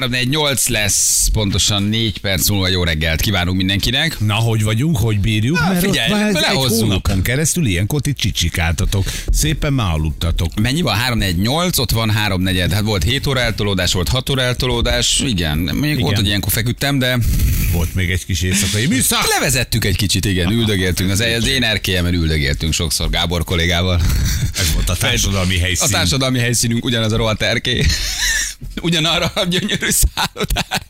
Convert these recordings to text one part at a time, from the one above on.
348 lesz, pontosan 4 perc múlva jó reggelt kívánunk mindenkinek. Na, hogy vagyunk, hogy bírjuk? Hát, Mert figyelj, ott már egy hónapon keresztül ilyenkor ti csicsikáltatok. Szépen már aludtatok. Mennyi van? 348, ott van 3 negyed. Hát volt 7 óra eltolódás, volt 6 óra eltolódás. Igen, még igen. volt, hogy ilyenkor feküdtem, de Volt még egy kis éjszakai műszak. levezettük egy kicsit, igen, üldögéltünk. Az, az én erkélyemen üldögéltünk sokszor Gábor kollégával. Ez volt a társadalmi A helyszín. társadalmi helyszínünk ugyanaz a rohadt erkély. Ugyanarra a gyönyörű szállodára.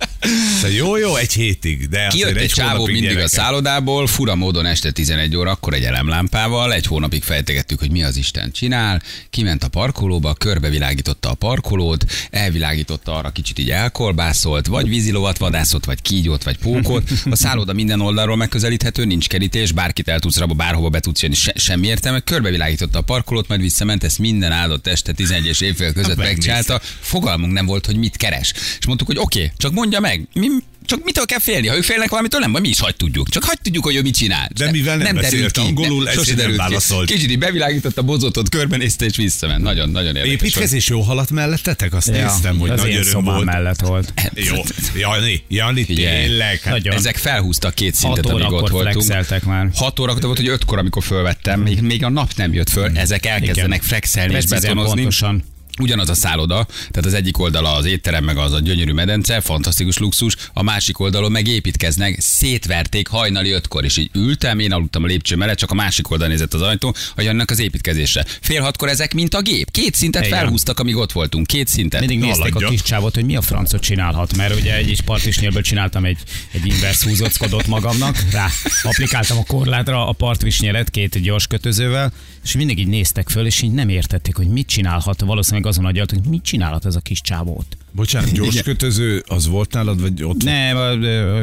Szóval Jó, jó, egy hétig, de Kijött egy egy csávó mindig a gyerekek. szállodából, fura módon este 11 óra, akkor egy elemlámpával, egy hónapig fejtegettük, hogy mi az Isten csinál, kiment a parkolóba, körbevilágította a parkolót, elvilágította arra kicsit így elkolbászolt, vagy vízilovat vadászott, vagy kígyót, vagy pókot. A szálloda minden oldalról megközelíthető, nincs kerítés, bárkit el tudsz rabba, bárhova be tudsz jönni, se, semmi értelme. Körbevilágította a parkolót, majd visszament, ezt minden áldott este 11 és évfél között Hát megcsinálta. Fogalmunk nem volt, hogy mit keres. És mondtuk, hogy oké, okay, csak mondja meg, mi, csak mitől kell félni? Ha ők félnek valamitől, nem, vagy mi is hagyd tudjuk. Csak hagyd tudjuk, hogy ő mit csinál. De mivel nem beszélt derült ki. angolul, Ne- ezért nem válaszolt. Kicsit így bevilágította, bozotot, körbenézte és visszament. Nagyon, nagyon érdekes. volt. Építkezés jó haladt mellettetek? Azt néztem, hogy az nagy én öröm volt. mellett volt. Jó, Jani, Jani, tényleg. Hát Nagyon. Ezek felhúztak két szintet, Hat amíg ott voltunk. már. 6 órakor volt, hogy 5-kor, amikor fölvettem, még, még a nap nem jött föl, ezek elkezdenek flexelni és betonozni. pontosan. Ugyanaz a szálloda, tehát az egyik oldala az étterem, meg az a gyönyörű medence, fantasztikus luxus, a másik oldalon meg építkeznek, szétverték hajnali ötkor, és így ültem, én aludtam a lépcső mellett, csak a másik oldal nézett az ajtó, hogy annak az építkezésre. Fél hatkor ezek, mint a gép. Két szintet Igen. felhúztak, amíg ott voltunk. Két szintet. Mindig nézték a haladjak. kis csávot, hogy mi a francot csinálhat, mert ugye egy is partvisnyélből csináltam egy, egy inverse húzockodot magamnak, rá applikáltam a korlátra a partvisnyelet két gyors kötözővel, és mindig így néztek föl, és így nem értették, hogy mit csinálhat, valószínűleg azon agyalt, hogy mit csinálhat ez a kis csávó ott. Bocsánat, gyors kötöző, az volt nálad, vagy ott Nem,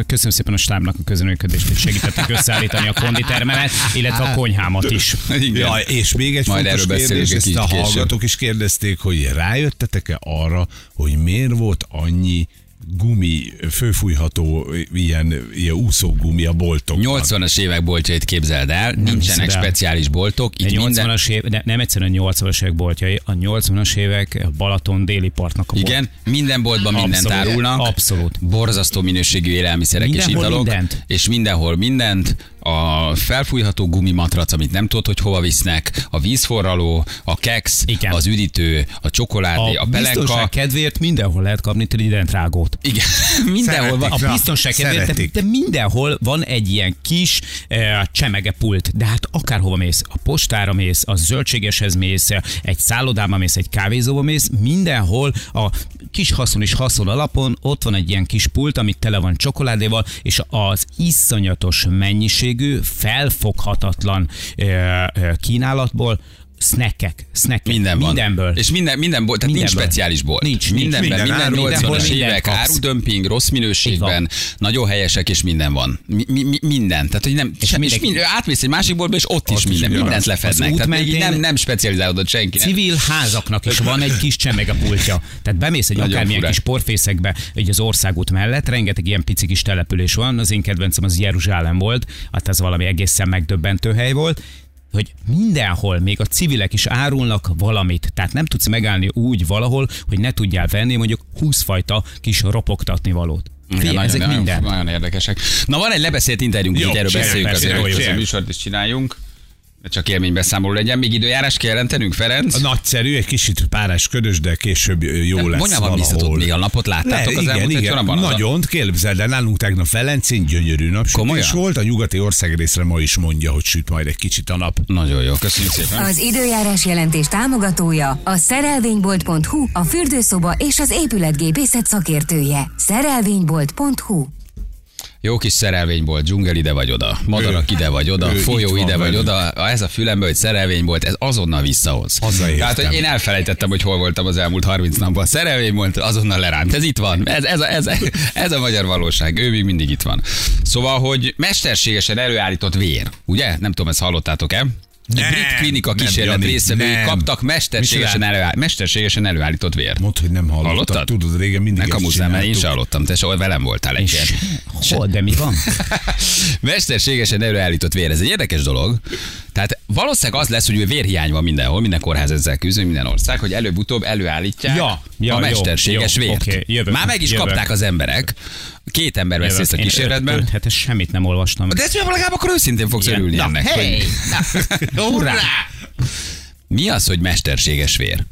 köszönöm szépen a stábnak a közönőködést, hogy segítettek összeállítani a konditermemet, illetve a konyhámat is. Igen. Ja, és még egy Majd fontos kérdés, ezt a kicsit később. hallgatók is kérdezték, hogy rájöttetek-e arra, hogy miért volt annyi gumi, főfújható ilyen, ilyen úszógumi a boltokban. 80-as évek boltjait képzeld el, nincsenek hiszed el. speciális boltok, így minden... 80-as év, de nem egyszerűen a 80-as évek boltjai, a 80-as évek Balaton déli partnak a bolt. Igen, minden boltban mindent Abszolút. árulnak. Abszolút. Borzasztó minőségű élelmiszerek és Mindenhol italok. mindent. És mindenhol mindent. A felfújható gumimatrac, amit nem tudod, hogy hova visznek, a vízforraló, a keks, Igen. az üdítő, a csokoládé, a, A pelenka. biztonság kedvéért mindenhol lehet kapni tridentrágót. Igen, mindenhol van. A biztonság kedvéért, de, de mindenhol van egy ilyen kis eh, csemegepult, de hát akárhova mész, a postára mész, a zöldségeshez mész, egy szállodába mész, egy kávézóba mész, mindenhol a kis haszon és haszon alapon ott van egy ilyen kis pult, amit tele van csokoládéval, és az iszonyatos mennyiségű, felfoghatatlan kínálatból snackek, snackek, Minden van. mindenből. És minden, minden bolt, tehát nincs Mindenből. speciális bolt. Nincs, nincs. Mindenben, Minden minden, minden mindenhol 80-as mindent évek, kapsz. árudömping, rossz minőségben, nagyon helyesek, és minden van. Mi, mi, mi, minden. Tehát, hogy nem, és, és mindenki- mind, átmész egy másik boltba, és ott, is is minden, ugyanaz. mindent lefednek. Tehát még nem, nem specializálódott senki. Civil házaknak is van egy kis csemegepultja. Tehát bemész egy akármilyen kis porfészekbe, így az országút mellett, rengeteg ilyen pici kis település van. Az én kedvencem az Jeruzsálem volt, hát ez valami egészen megdöbbentő hely volt hogy mindenhol, még a civilek is árulnak valamit. Tehát nem tudsz megállni úgy valahol, hogy ne tudjál venni mondjuk 20 fajta kis ropogtatni valót. Igen, Figyelj, nagyon, ezek nagyon, minden. nagyon érdekesek. Na van egy lebeszélt interjúnk, így erről beszéljünk azért, hogy a műsort is csináljunk. De csak élménybeszámoló legyen. Még időjárás kell jelentenünk, Ferenc? Nagyszerű, egy kicsit párás ködös, de később jó lesz Mondjam, van biztatott valahol. még a napot láttátok Le, az igen, elmúlt igen, hónapban? Az a- nagyon, képzeld el, nálunk tegnap Velencén gyönyörű napsütés Komolyan? volt, a nyugati országrészre ma is mondja, hogy süt majd egy kicsit a nap. Nagyon jó, köszönjük szépen. Az időjárás jelentés támogatója a szerelvénybolt.hu, a fürdőszoba és az épületgépészet szakértője. Szerelvénybolt.hu Jó kis szerelvény volt, dzsungel ide vagy oda, madarak ide vagy oda, folyó ide vagy velünk. oda, ez a fülembe, hogy szerelvény volt, ez azonnal visszahoz. Hazaértem. Tehát, hogy én elfelejtettem, hogy hol voltam az elmúlt 30 napban. Szerelvény volt, azonnal leránt. Ez itt van. Ez, ez, a, ez, ez a magyar valóság. Ő még mindig itt van. Szóval, hogy mesterségesen előállított vér, ugye? Nem tudom, ezt hallottátok-e? Nem, brit klinika nem, kísérlet nem. kaptak mesterségesen, előáll, mesterségesen előállított vért. Mondd, hogy nem hallottad. Hallottad? Tudod, régen mindig Ne ezt kamuzzál, mert én sem hallottam, te soha velem voltál egy ilyen. Hol, de mi van? Mesterségesen előállított vér, ez egy érdekes dolog. Tehát valószínűleg az lesz, hogy vérhiány van mindenhol, minden kórház ezzel küzd, minden ország, hogy előbb-utóbb előállítják Ja, ja, a mesterséges jó, vért. oké, jövök, Már meg is jövök. kapták az emberek. Két ember vesz részt a kísérletben. öt- Hát ezt semmit nem olvastam. De ezt legalább akkor őszintén fogsz örülni Na, ennek. hey! Hogy... Hurrá! Mi az, hogy mesterséges vér?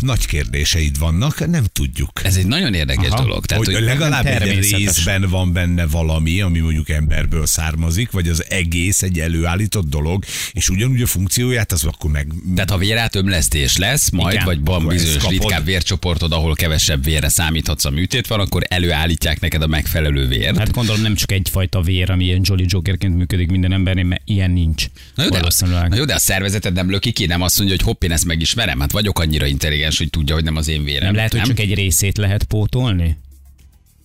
Nagy kérdéseid vannak, nem tudjuk. Ez egy nagyon érdekes Aha. dolog. Tehát, hogy, hogy legalább egy részben van benne valami, ami mondjuk emberből származik, vagy az egész egy előállított dolog, és ugyanúgy a funkcióját az akkor meg... Tehát ha vérátömlesztés lesz, majd, Igen. vagy van bizonyos ritkább vércsoportod, ahol kevesebb vérre számíthatsz a műtét van, akkor előállítják neked a megfelelő vért. Hát gondolom nem csak egyfajta vér, ami ilyen Jolly Jokerként működik minden embernél, mert ilyen nincs. Na jó, de, na jó, de a szervezeted nem löki ki, nem azt mondja, hogy hopp, én ezt megismerem. Hát vagyok annyira intelligens, hogy tudja, hogy nem az én vérem. nem lehet, hogy csak egy részét lehet pótolni?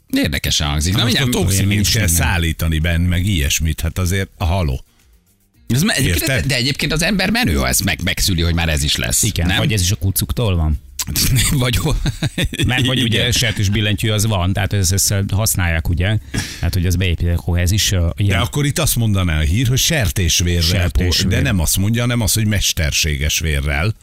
Érdekesen hangzik. Na, Na, most a mindjárt, toxigént nincs kell szállítani benne, meg ilyesmit, hát azért a haló. ez, me- egyébként, de egyébként az ember menő, ha ezt meg, megszüli, hogy már ez is lesz. Igen, nem? vagy ez is a kucuktól van? vagy Mert hogy ugye sertés billentyű az van, tehát ezt, ezt használják, ugye? Hát, hogy az beépítik, akkor ez is uh, De ilyen. akkor itt azt mondaná a hír, hogy sertésvérrel, Sertésvér. de nem azt mondja, hanem az, hogy mesterséges vérrel.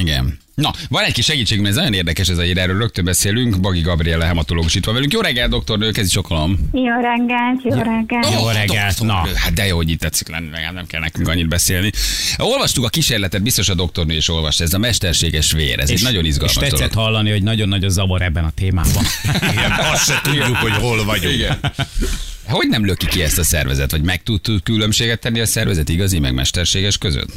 Igen. Na, van egy kis segítségünk, ez nagyon érdekes ez a hír, erről rögtön beszélünk. Bagi Gabriela hematológus itt van velünk. Jó reggel, doktornő, kezdj csokolom. Jó reggelt, jó reggelt. Jó reggelt, na. Hát de jó, hogy itt tetszik lenni, legalább nem kell nekünk annyit beszélni. Olvastuk a kísérletet, biztos a doktornő is olvasta, ez a mesterséges vér, ez egy nagyon izgalmas És tetszett dolog. hallani, hogy nagyon nagy a zavar ebben a témában. Igen, azt se tudjuk, hogy hol vagyunk. Igen. Hogy nem löki ki ezt a szervezet? Vagy meg tud különbséget tenni a szervezet igazi, meg mesterséges között?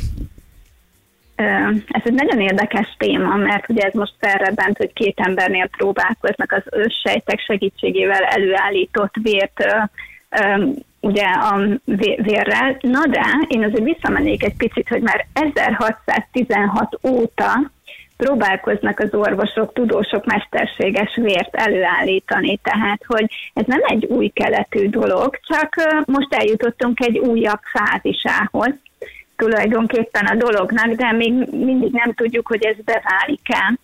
Ez egy nagyon érdekes téma, mert ugye ez most felrebbent, hogy két embernél próbálkoznak az őssejtek segítségével előállított vért ugye a vé- vérrel. Na de én azért visszamennék egy picit, hogy már 1616 óta próbálkoznak az orvosok, tudósok mesterséges vért előállítani, tehát hogy ez nem egy új keletű dolog, csak most eljutottunk egy újabb fázisához tulajdonképpen a dolognak, de még mindig nem tudjuk, hogy ez beválik-e.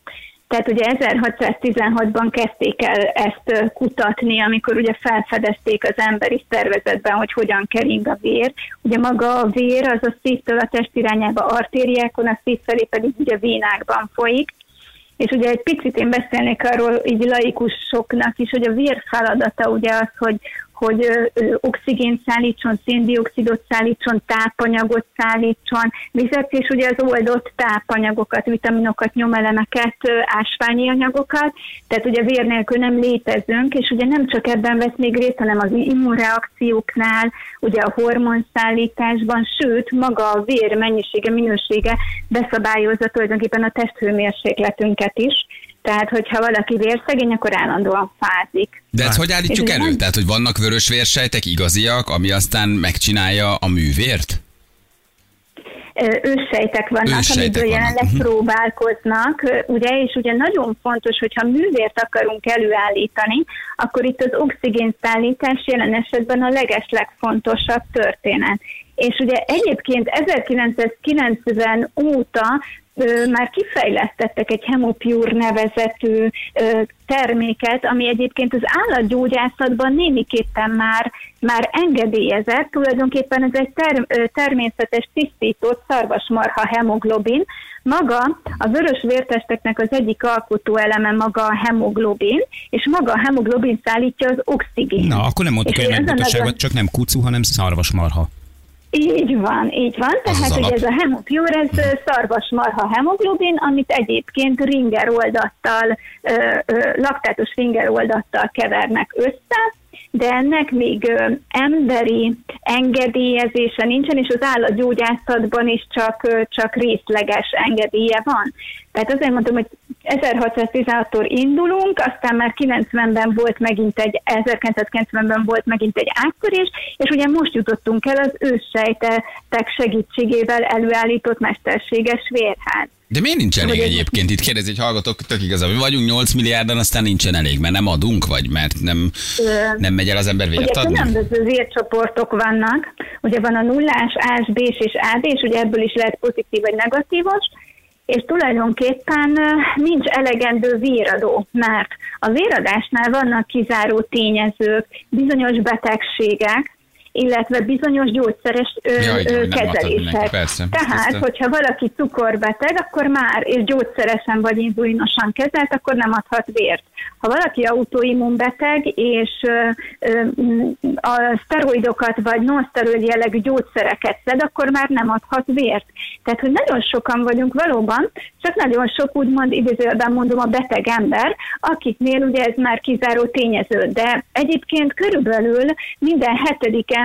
Tehát ugye 1616-ban kezdték el ezt kutatni, amikor ugye felfedezték az emberi szervezetben, hogy hogyan kering a vér. Ugye maga a vér az a szívtől a test irányába artériákon, a szív felé pedig ugye vénákban folyik. És ugye egy picit én beszélnék arról így laikusoknak is, hogy a vér feladata ugye az, hogy, hogy ö, ö, oxigént szállítson, széndiokszidot szállítson, tápanyagot szállítson, vizet, és ugye az oldott tápanyagokat, vitaminokat, nyomelemeket, ö, ásványi anyagokat, tehát ugye vér nélkül nem létezünk, és ugye nem csak ebben vesz még részt, hanem az immunreakcióknál, ugye a hormonszállításban, sőt, maga a vér mennyisége, minősége beszabályozza tulajdonképpen a testhőmérsékletünket is, tehát, hogyha valaki vérszegény, akkor állandóan fázik. De ezt hogy állítjuk elő? Tehát, hogy vannak vörös vérsejtek igaziak, ami aztán megcsinálja a művért? Őssejtek vannak, Őssejtek amiből vannak, jelenleg mhm. próbálkoznak, ugye, és ugye nagyon fontos, hogyha művért akarunk előállítani, akkor itt az oxigénszállítás jelen esetben a legeslegfontosabb történet. És ugye egyébként 1990 óta már kifejlesztettek egy Hemopure nevezetű terméket, ami egyébként az állatgyógyászatban némiképpen már, már engedélyezett. Tulajdonképpen ez egy ter, természetes tisztított szarvasmarha hemoglobin. Maga a vörös vértesteknek az egyik alkotó eleme maga a hemoglobin, és maga a hemoglobin szállítja az oxigént. Na, akkor nem mondtuk el megbutaságot, a- csak nem kucu, hanem szarvasmarha. Így van, így van. Az Tehát az ugye alap. ez a hemopure, ez szarvasmarha hemoglobin, amit egyébként ringeroldattal, laktátos ringeroldattal kevernek össze, de ennek még emberi engedélyezése nincsen, és az állatgyógyászatban is csak, csak részleges engedélye van. Tehát azért mondtam, hogy 1616-tól indulunk, aztán már 90-ben volt megint egy, 1990-ben volt megint egy áttörés, és ugye most jutottunk el az őssejtetek segítségével előállított mesterséges vérház. De miért nincs elég Vagy egy- egyébként? Itt kérdezi egy hallgatók, tök igaz, mi vagyunk 8 milliárdan, aztán nincsen elég, mert nem adunk, vagy mert nem, nem megy el az ember Ugye vért adni? különböző vércsoportok vannak, ugye van a nullás, ás, b és AB, és ugye ebből is lehet pozitív vagy negatívos, és tulajdonképpen nincs elegendő véradó, mert a véradásnál vannak kizáró tényezők, bizonyos betegségek, illetve bizonyos gyógyszeres ö, Jaj, ö, kezelések. persze. Tehát, Tiszta. hogyha valaki cukorbeteg, akkor már, és gyógyszeresen vagy inzulinosan kezelt, akkor nem adhat vért. Ha valaki autoimmunbeteg, és ö, ö, a szteroidokat vagy non-szteroid jellegű gyógyszereket szed, akkor már nem adhat vért. Tehát, hogy nagyon sokan vagyunk valóban, csak nagyon sok úgymond idézőjelben mondom a beteg ember, akiknél ugye ez már kizáró tényező. De egyébként körülbelül minden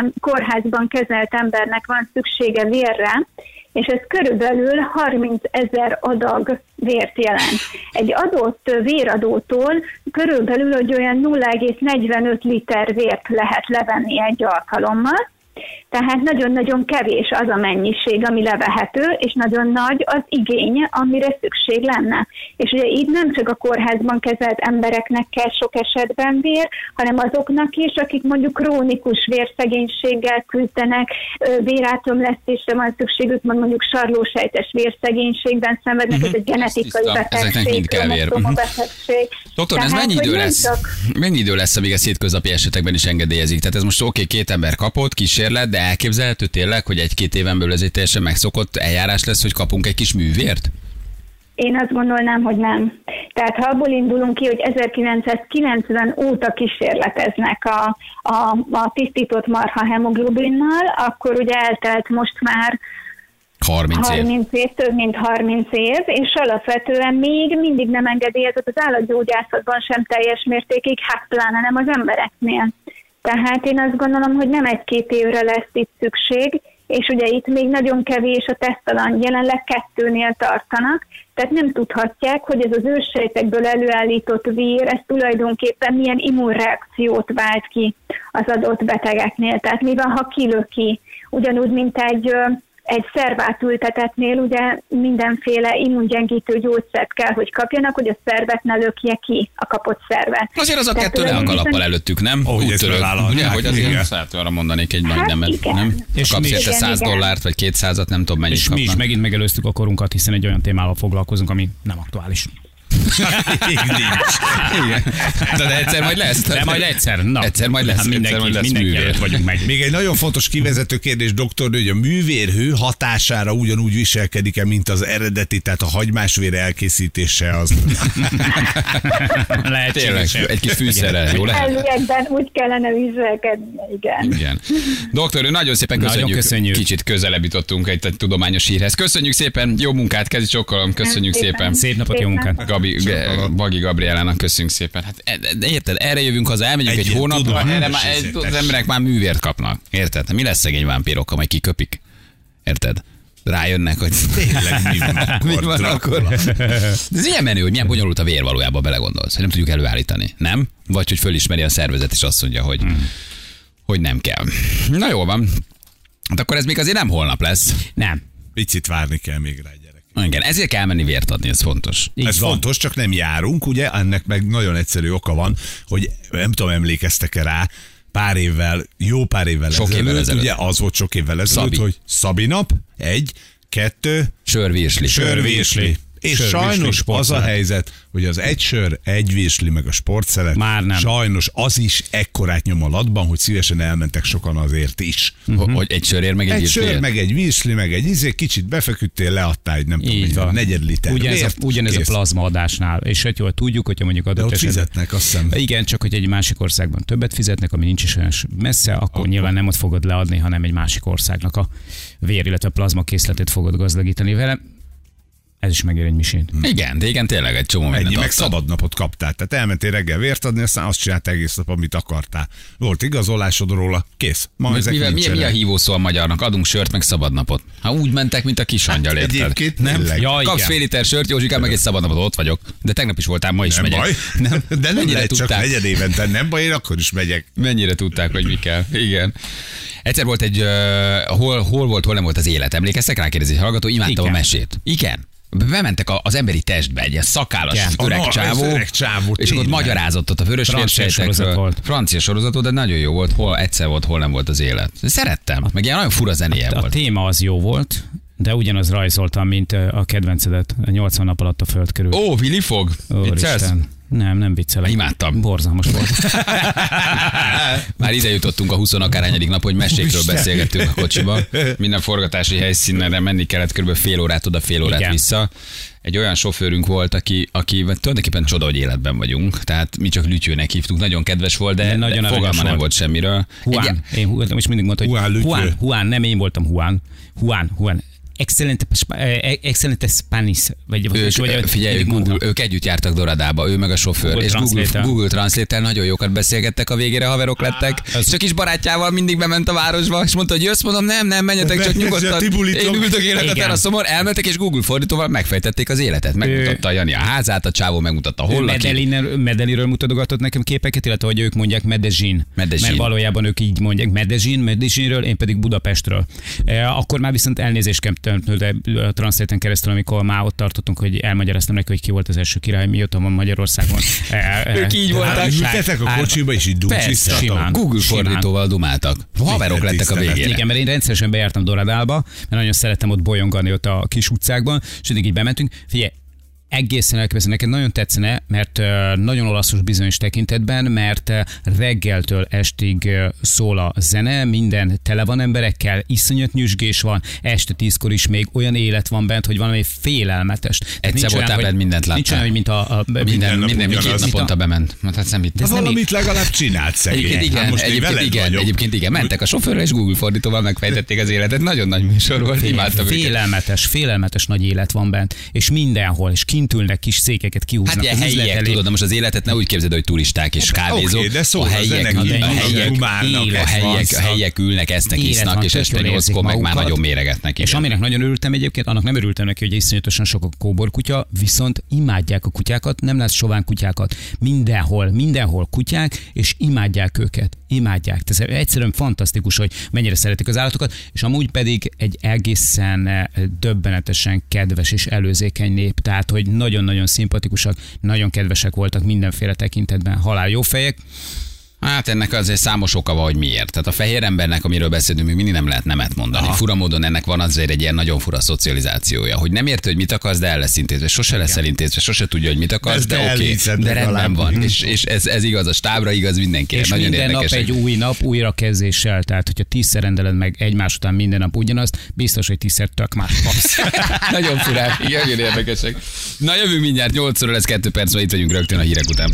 hetediken kórházban kezelt embernek van szüksége vérre, és ez körülbelül 30 ezer adag vért jelent. Egy adott véradótól körülbelül hogy olyan 0,45 liter vért lehet levenni egy alkalommal, tehát nagyon-nagyon kevés az a mennyiség, ami levehető, és nagyon nagy az igény, amire szükség lenne. És ugye így nem csak a kórházban kezelt embereknek kell sok esetben vér, hanem azoknak is, akik mondjuk krónikus vérszegénységgel küzdenek, ö, vérátomlesztésre van szükségük, meg mondjuk sarlósejtes vérszegénységben szenvednek, ez egy genetikai. Ezeknek betegség, mind kell vér. kromoszómabetegség. Doktor, ez Tehát, mennyi hogy idő lesz? csak- Mennyi idő lesz, amíg ezt hétköznapi esetekben is engedélyezik? Tehát ez most oké, két ember kapott, kísérlet, de elképzelhető tényleg, hogy egy-két éven belül ez egy teljesen megszokott eljárás lesz, hogy kapunk egy kis művért? Én azt gondolnám, hogy nem. Tehát ha abból indulunk ki, hogy 1990 óta kísérleteznek a, a, a tisztított marha hemoglobinnal, akkor ugye eltelt most már 30 év. 30 év, több mint 30 év, és alapvetően még mindig nem engedélyezett az állatgyógyászatban sem teljes mértékig, hát pláne nem az embereknél. Tehát én azt gondolom, hogy nem egy-két évre lesz itt szükség, és ugye itt még nagyon kevés a tesztalan, jelenleg kettőnél tartanak, tehát nem tudhatják, hogy ez az őssejtekből előállított vír, ez tulajdonképpen milyen immunreakciót vált ki az adott betegeknél. Tehát mi van, ha kilöki? Ugyanúgy, mint egy egy szervát ültetetnél ugye mindenféle immungyengítő gyógyszert kell, hogy kapjanak, hogy a szervet ne lökje ki a kapott szervet. Azért az a Tehát kettő le a kalappal előttük, nem? Ahogy Úgy ezt török, ugye, hogy azért igen. szállt arra mondanék egy nagy Hát nemet, igen. nem? És Kapsz érte Igen, 100 igen. dollárt, vagy 200-at, nem tudom mennyit És mi is kapnak. megint megelőztük a korunkat, hiszen egy olyan témával foglalkozunk, ami nem aktuális. Még nincs. Igen. De, de egyszer majd lesz. De majd egyszer, na. Egyszer majd lesz, Hát egyszer mindenki, majd lesz mindenki művér. vagyunk meg. Még egy nagyon fontos kivezető kérdés, doktor, hogy a művérhő hatására ugyanúgy viselkedik-e, mint az eredeti, tehát a hagymásvér elkészítése az. Tényleg, Lehetséges. egy kis fűszerrel, jó lehet? Elviekben úgy kellene viselkedni, igen. Igen. Doktor, nagyon szépen Nagyon köszönjük. köszönjük. Kicsit közelebb jutottunk egy, egy tudományos hírhez. Köszönjük szépen, jó munkát, kezdj csokolom, köszönjük Szépen. szépen. Szép napot, jó munkát. Gabi, Bagi Gabrielának köszönjük szépen. Hát e- érted, erre jövünk haza, elmegyünk egy, Egy hónapra, erre már, az emberek már művért kapnak. Érted? Mi lesz szegény vámpírokkal, majd kiköpik? Érted? Rájönnek, hogy Tényleg mi van akkor? mi van akkor? Dracula? De ez ilyen menő, hogy milyen bonyolult a vér valójában belegondolsz, hogy nem tudjuk előállítani, nem? Vagy hogy fölismeri a szervezet, és azt mondja, hogy, Hmm. hogy nem kell. Na jó van. Hát akkor ez még azért nem holnap lesz. Nem. Picit várni kell még rá. Igen, ezért kell menni vért adni, ez fontos. Így Ez van. fontos, csak nem járunk, ugye? Ennek meg nagyon egyszerű oka van, hogy nem tudom, emlékeztek-e rá, pár évvel, jó pár évvel Sok évvel ezelőtt, ezelőtt. ugye az volt sok évvel ezelőtt, Szabi. hogy Szabi nap, egy, kettő, Sörvirsli. sörvirsli. És Sörvirsli, sajnos az a helyzet, hogy az egy sör, egy virsli, meg a sportszelet, Már nem. sajnos az is ekkorát nyom a latban, hogy szívesen elmentek sokan azért is. Ho- Hogy egy sörér meg egy, Egy sör, meg egy virsli, meg egy izé, kicsit befeküdtél, leadtál egy nem tudom, Így egy van. negyed liter Ugyanez, a, vért, ugyanez a kész. plazmaadásnál. És hogy jól tudjuk, hogyha mondjuk adott De ott esetben- fizetnek, azt hiszem. Igen, csak hogy egy másik országban többet fizetnek, ami nincs is olyan messze, akkor, akkor nyilván nem ott fogod leadni, hanem egy másik országnak a vér, illetve plazma készletét fogod gazdagítani vele. Ez is megér egy misét. Igen, de igen, tényleg egy csomó Ennyi, meg szabadnapot kaptál. Tehát elmentél reggel vért adni, aztán azt csinált egész nap, amit akartál. Volt igazolásod róla, kész. Ma Mi, ezek mivel, mi, mi a hívó szó a magyarnak? Adunk sört, meg szabadnapot. Ha úgy mentek, mint a kis angyal, érted? Hát Egyébként nem? tényleg. Ja, Kapsz igen. fél liter sört, Józsikám, meg egy szabadnapot, ott vagyok. De tegnap is voltál, ma is Nem megyek. baj. Nem? De nem Mennyire lehet csak tudták? negyed évente, nem baj, én akkor is megyek. Mennyire tudták, hogy mi kell. Igen. Egyszer volt egy, uh, hol, hol volt, hol nem volt az élet. Emlékeztek rá, kérdezi hallgató, imádtam Igen. a mesét. Igen. Bementek a- az emberi testbe, egy ilyen szakállas Igen. öreg A- csávó, öreg csávó, és akkor magyarázott ott a vörös Francia sorozat volt. Francia sorozat volt, de nagyon jó volt, hol egyszer volt, hol nem volt az élet. Szerettem, meg ilyen nagyon fura zenéje A volt. téma az jó volt, de ugyanaz rajzoltam, mint a kedvencedet, a 80 nap alatt a föld körül. Ó, Willy Fog? Úristen. Nem, nem viccelek. Imádtam. Borzalmas volt. Már ide jutottunk a 20 akárhányadik nap, hogy mesékről beszélgettünk a kocsiba. Minden forgatási helyszínre menni kellett kb. fél órát oda, fél órát Igen. vissza. Egy olyan sofőrünk volt, aki, aki tulajdonképpen csoda, hogy életben vagyunk. Tehát mi csak Lütyőnek hívtuk, nagyon kedves volt, de, De de nagyon aranyos fogalma nem volt. volt semmiről. Juan. Egy- Én Juan, most mindig mondta, hogy Lütyő. Juan, Juan, nem én voltam Juan. Juan, Juan. Excelente, excelente Spanish. Vagy, vagy, Ők, vagy, figyelj, mindig Google, ők együtt jártak Doradába, ő meg a sofőr, Google és Google. Google translate nagyon jókat beszélgettek, a végére haverok lettek. ez- Csak is barátjával mindig bement a városba, és mondta, hogy jössz, mondom, nem, nem, menjetek csak nyugodtan. Én ültök életet Igen. el a szomor, elmentek, és Google fordítóval megfejtették az életet. Megmutatta a Jani a házát, a csávó megmutatta, hol Ő Medellинről mutogatott nekem képeket, illetve hogy ők mondják Medellin. Medellin. Mert valójában ők így mondják Medellin, Medellinről, én pedig Budapestről. E, akkor már viszont elnézést tőle a translate keresztül, amikor már ott tartottunk, hogy elmagyaráztam neki, hogy ki volt az első király, mióta van Magyarországon. E, e, Ők így voltak. Hát, ültetek a kocsiba, és így simán. Google Simán. fordítóval dumáltak. Haverok lettek a végére. Igen, mert én rendszeresen bejártam Doradálba, mert nagyon szerettem ott bolyongani ott a kis utcákban, és mindig így bementünk. Figyelj, egészen elképesztő. Neked nagyon tetszene, mert nagyon olaszos bizonyos tekintetben, mert reggeltől estig szól a zene, minden tele van emberekkel, iszonyat nyüzsgés van, este tízkor is még olyan élet van bent, hogy valami félelmetes. Tehát Egyszer nincs olyan, voltál bent, mindent Nincs láttál. olyan, hogy mint a, a Minden, nap minden, két naponta bement. Hát nem Valamit legalább csinált szegény. Egyébként igen, Hát most én egyébként igen, vagyok. egyébként igen. Mentek a sofőrrel és Google fordítóval megfejtették az életet. Nagyon nagy műsor volt, imádtam őket. Félelmetes, félelmetes nagy élet van bent, és mindenhol, és kint ülnek kis székeket, kihúznak Hát helyiek, elé. tudod, de most az életet ne úgy képzeld, hogy turisták és kávézók. Oké, de szól a a helyiek, a helyiek, a helyiek, a helyiek ülnek, esznek, isznak, és este nyolckor meg már nagyon méregetnek. És aminek nagyon örültem egyébként, annak nem örültem neki, hogy iszonyatosan sok a kóborkutya, viszont imádják a kutyákat, nem lesz sovány kutyákat. Mindenhol, mindenhol kutyák, és imádják őket. Imádják. Ez egyszerűen fantasztikus, hogy mennyire szeretik az állatokat, és amúgy pedig egy egészen eh, döbbenetesen kedves és előzékeny nép. Tehát, hogy nagyon-nagyon szimpatikusak, nagyon kedvesek voltak mindenféle tekintetben. Halál jó fejek. Hát ennek azért számos oka van, hogy miért. Tehát a fehér embernek, amiről beszélünk, még mindig nem lehet nemet mondani. Aha. Fura módon ennek van azért egy ilyen nagyon fura szocializációja, hogy nem érti, hogy mit akarsz, de el lesz intézve. Sose lesz elintézve, sose tudja, hogy mit akarsz, de oké, elhiszed de rendben van. És, és ez, ez igaz a stábra, igaz mindenkire. És Nagyon minden érdekes. nap egy új nap, újra kezdéssel. Tehát, hogyha tízszer rendeled meg egymás után minden nap ugyanazt, biztos, hogy tízszer tök más kapsz. Nagyon furák, igen, nagyon érdekesek. Na jövünk mindjárt 8 óra lesz 2 perc, itt vagyunk rögtön a hírek után.